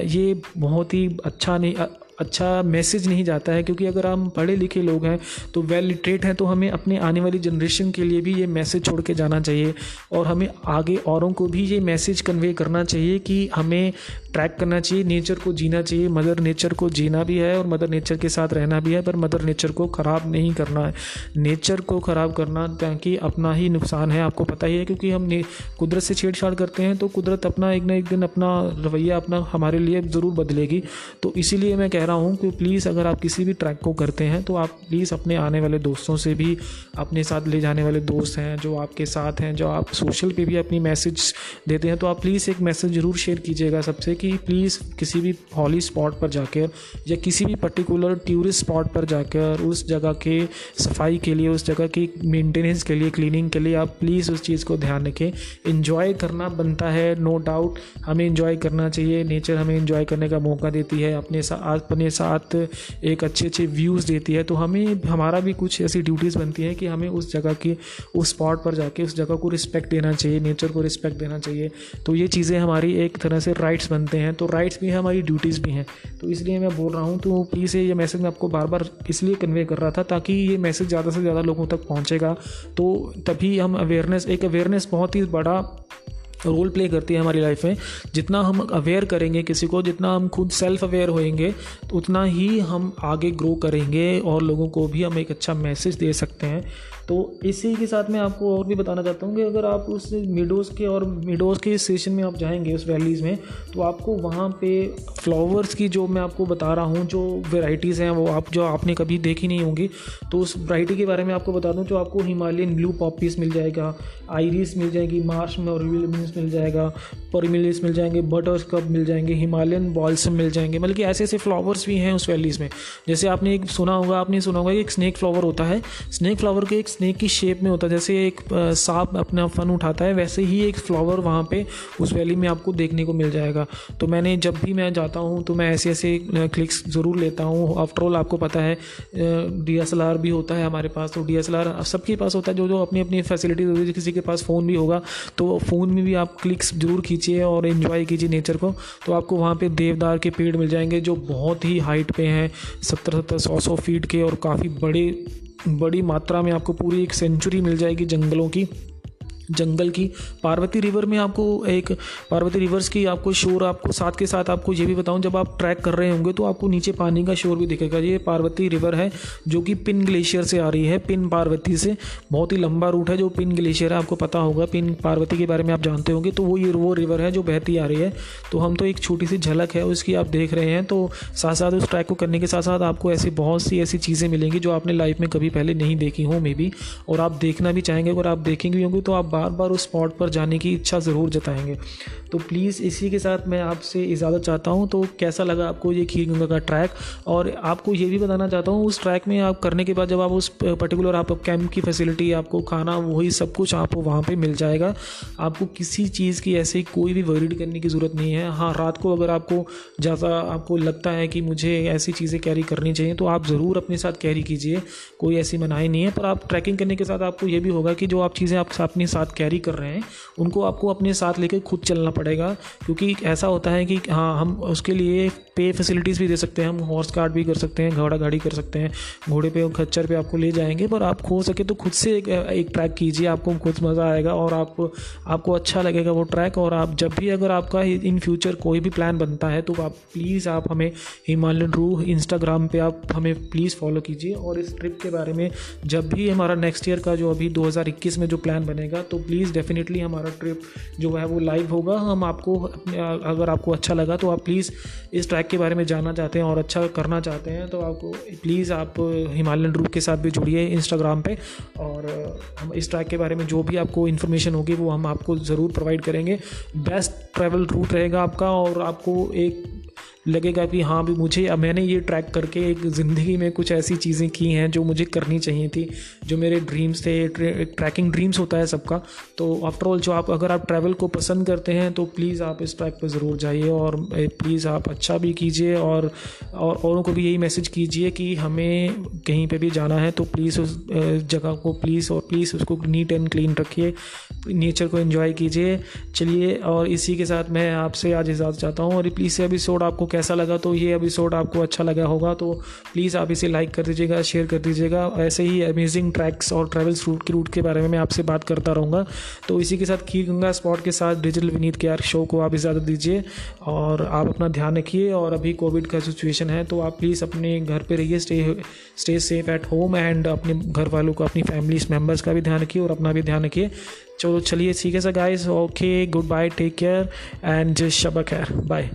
ये बहुत ही अच्छा नहीं अच्छा मैसेज नहीं जाता है, क्योंकि अगर हम पढ़े लिखे लोग हैं तो वेल लिटरेट हैं तो हमें अपने आने वाली जनरेशन के लिए भी ये मैसेज छोड़ के जाना चाहिए, और हमें आगे औरों को भी ये मैसेज कन्वे करना चाहिए कि हमें ट्रैक करना चाहिए नेचर को जीना चाहिए मदर नेचर को जीना भी है, और मदर नेचर के साथ रहना भी है, पर मदर नेचर को ख़राब नहीं करना है। नेचर को ख़राब करना ताकि अपना ही नुकसान है, आपको पता ही है, क्योंकि हम कुदरत से छेड़छाड़ करते हैं तो कुदरत अपना एक ना एक दिन अपना रवैया अपना हमारे लिए ज़रूर बदलेगी। तो इसीलिए मैं कह रहा हूँ कि प्लीज़ अगर आप किसी भी ट्रैक को करते हैं तो आप प्लीज़ अपने आने वाले दोस्तों से भी, अपने साथ ले जाने वाले दोस्त हैं, जो आपके साथ हैं, जो आप सोशल पे भी अपनी मैसेज देते हैं तो आप प्लीज़ एक मैसेज ज़रूर शेयर कीजिएगा सबसे कि प्लीज़ किसी भी हॉली स्पॉट पर जाकर, या किसी भी पर्टिकुलर टूरिस्ट स्पॉट पर जाकर, उस जगह के सफ़ाई के लिए, उस जगह की मेंटेनेंस के लिए क्लीनिंग के लिए आप प्लीज़ उस चीज़ को ध्यान रखें। इन्जॉय करना बनता है नो डाउट हमें इन्जॉय करना चाहिए नेचर हमें इन्जॉय करने का मौका देती है, अपने साथ अपने अपने साथ एक अच्छे अच्छे व्यूज़ देती है तो हमें, हमारा भी कुछ ऐसी ड्यूटीज़ बनती है कि हमें उस जगह की, उस स्पॉट पर जाके उस जगह को रिस्पेक्ट देना चाहिए नेचर को रिस्पेक्ट देना चाहिए। तो ये चीज़ें हमारी एक तरह से राइट्स बनते हैं तो राइट्स भी हैं, हमारी ड्यूटीज़ भी हैं। तो इसलिए मैं बोल रहा हूँ तो प्लीज़ ये मैसेज मैं आपको बार बार इसलिए कन्वे कर रहा था ताकि ये मैसेज ज़्यादा से ज़्यादा लोगों तक पहुँचेगा। तो तभी हम अवेयरनेस एक अवेयरनेस बहुत ही बड़ा रोल प्ले करती है हमारी लाइफ में। जितना हम अवेयर करेंगे किसी को, जितना हम खुद सेल्फ अवेयर होएँगे तो उतना ही हम आगे ग्रो करेंगे और लोगों को भी हम एक अच्छा मैसेज दे सकते हैं। तो इसी के साथ मैं आपको और भी बताना चाहता हूँ कि अगर आप उस मिडोज़ के और मिडोज़ के स्टेशन में आप जाएँगे, उस वैलीज़ में तो आपको वहाँ पे फ्लावर्स की जो मैं आपको बता रहा हूँ, जो वेराइटीज़ हैं, वो आप, जो आपने कभी देखी नहीं होंगी तो उस वराइटी के बारे में आपको बता दूँ, जो आपको हिमालयन ब्लू पॉपीज़ मिल जाएगा आयरिस मिल जाएगी मार्श में और मिल जाएगा परमिलिस मिल जाएँगे बटर स्कब मिल जाएँगे हिमालयन बॉल्सम मिल जाएँगे मतलब कि ऐसे ऐसे फ्लावर्स भी हैं उस वैलीज़ में। जैसे आपने एक सुना होगा, आपने सुना होगा कि एक स्नैक फ्लावर होता है। स्नैक फ्लावर के एक स्नैक की शेप में होता है। जैसे एक सांप अपना फन उठाता है, वैसे ही एक फ्लावर वहाँ पे उस वैली में आपको देखने को मिल जाएगा। तो मैंने जब भी मैं जाता हूँ तो मैं ऐसे ऐसे क्लिक्स ज़रूर लेता हूँ। आफ्टर ऑल आपको पता है डीएसएलआर भी होता है हमारे पास। तो डी एस सबके पास होता है। जो जो अपनी अपनी फैसिलिटीज़ होती है किसी के पास फ़ोन भी होगा तो फ़ोन में भी आप क्लिक्स ज़रूर खींचिए और इन्जॉय कीजिए नेचर को। तो आपको वहाँ पर देवदार के पेड़ मिल जाएँगे, जो बहुत ही हाइट पे हैं, सत्तर सत्तर, सौ सौ फीट के और काफ़ी बड़े बड़ी मात्रा में आपको पूरी एक सेंचुरी मिल जाएगी जंगलों की। जंगल की। पार्वती रिवर में आपको एक, पार्वती रिवर्स की आपको शोर आपको साथ के साथ आपको ये भी बताऊँ, जब आप ट्रैक कर रहे होंगे तो आपको नीचे पानी का शोर भी दिखेगा। ये पार्वती रिवर है जो कि पिन ग्लेशियर से आ रही है, पिन पार्वती से। बहुत ही लंबा रूट है जो पिन ग्लेशियर है, आपको पता होगा, पिन पार्वती के बारे में आप जानते होंगे। तो वो ये, वो रिवर है जो बहती आ रही है। तो हम तो एक छोटी सी झलक है, उसकी आप देख रहे हैं। तो साथ साथ उस ट्रैक को करने के साथ साथ आपको ऐसी बहुत सी ऐसी चीज़ें मिलेंगी जो आपने लाइफ में कभी पहले नहीं देखी हो मे बी और आप देखना भी चाहेंगे, अगर आप देखेंगे होंगे तो आप बार बार उस स्पॉट पर जाने की इच्छा ज़रूर जताएँगे। तो प्लीज़ इसी के साथ मैं आपसे इजाज़त चाहता हूँ। तो कैसा लगा आपको ये खीर गंगा का ट्रैक और आपको ये भी बताना चाहता हूँ, उस ट्रैक में आप करने के बाद जब आप उस पर्टिकुलर आप कैंप की फैसिलिटी आपको खाना, वही सब कुछ आपको वहाँ पर मिल जाएगा। आपको किसी चीज़ की ऐसे कोई भी वरीड करने की ज़रूरत नहीं है। हाँ रात को अगर आपको ज़्यादा आपको लगता है कि मुझे ऐसी चीज़ें कैरी करनी चाहिए तो आप ज़रूर अपने साथ कैरी कीजिए। कोई ऐसी मनाही नहीं है, पर आप ट्रैकिंग करने के साथ आपको ये भी होगा कि जो आप चीज़ें आप अपने साथ कैरी कर रहे हैं उनको आपको अपने साथ लेकर खुद चलना पड़ेगा। क्योंकि ऐसा होता है कि हाँ हम उसके लिए पे फैसिलिटीज़ भी दे सकते हैं हम हॉर्स कार्ड भी कर सकते हैं घोड़ा गाड़ी कर सकते हैं घोड़े पे और खच्चर पे आपको ले जाएँगे। पर आप खो सके तो खुद से एक, एक ट्रैक कीजिए आपको खुद मज़ा आएगा और आप आपको अच्छा लगेगा वो ट्रैक और आप जब भी अगर आपका इन फ्यूचर कोई भी प्लान बनता है तो आप प्लीज़ आप हमें हिमालयन रू इंस्टाग्राम पर आप हमें प्लीज़ फॉलो कीजिए। और इस ट्रिप के बारे में जब भी हमारा नेक्स्ट ईयर का जो अभी 2021 में जो प्लान बनेगा तो प्लीज़ डेफिनेटली हमारा ट्रिप जो है वो लाइव होगा। हम आपको, अगर आपको अच्छा लगा तो आप प्लीज़ इस ट्रैक के बारे में जानना चाहते हैं और अच्छा करना चाहते हैं तो आपको प्लीज़ आप हिमालयन रूप के साथ भी जुड़िए इंस्टाग्राम पे और हम इस ट्रैक के बारे में जो भी आपको इन्फॉर्मेशन होगी वो हम आपको ज़रूर प्रोवाइड करेंगे। बेस्ट ट्रैवल रूट रहेगा आपका और आपको एक लगेगा कि हाँ भी मुझे, अब मैंने ये ट्रैक करके एक ज़िंदगी में कुछ ऐसी चीज़ें की हैं जो मुझे करनी चाहिए थी, जो मेरे ड्रीम्स थे ट्रैकिंग ड्रीम्स होता है सबका। तो आफ्टर ऑल जो आप, अगर आप ट्रैवल को पसंद करते हैं तो प्लीज़ आप इस ट्रैक पर ज़रूर जाइए और प्लीज़ आप अच्छा भी कीजिए और और, औरों को भी यही मैसेज कीजिए कि हमें कहीं पर भी जाना है तो प्लीज़ उस जगह को प्लीज़ और प्लीज़ उसको नीट एंड क्लीन रखिए नेचर को इन्जॉय कीजिए। चलिए, और इसी के साथ मैं आपसे आज इजाज़त चाहता हूँ और प्लीज़ एपिसोड आपको कैसा लगा तो ये एपिसोड आपको अच्छा लगा होगा तो प्लीज़ आप इसे लाइक कर दीजिएगा शेयर कर दीजिएगा। ऐसे ही अमेजिंग ट्रैक्स और ट्रैवल्स रूट के रूट के बारे में मैं आपसे बात करता रहूँगा। तो इसी के साथ खीर गंगा स्पॉट के साथ डिजिटल विनीत के आर शो को आप इजाज़त दीजिए और आप अपना ध्यान रखिए। और अभी कोविड का सिचुएशन है तो आप प्लीज़ अपने घर पर रहिए stay stay safe at home and अपने घर वालों को, अपनी फैमिली मेंबर्स का भी ध्यान रखिए और अपना भी ध्यान रखिए। चलो, चलिए, ठीक है sir guys okay good bye take care and Shaba खैर बाय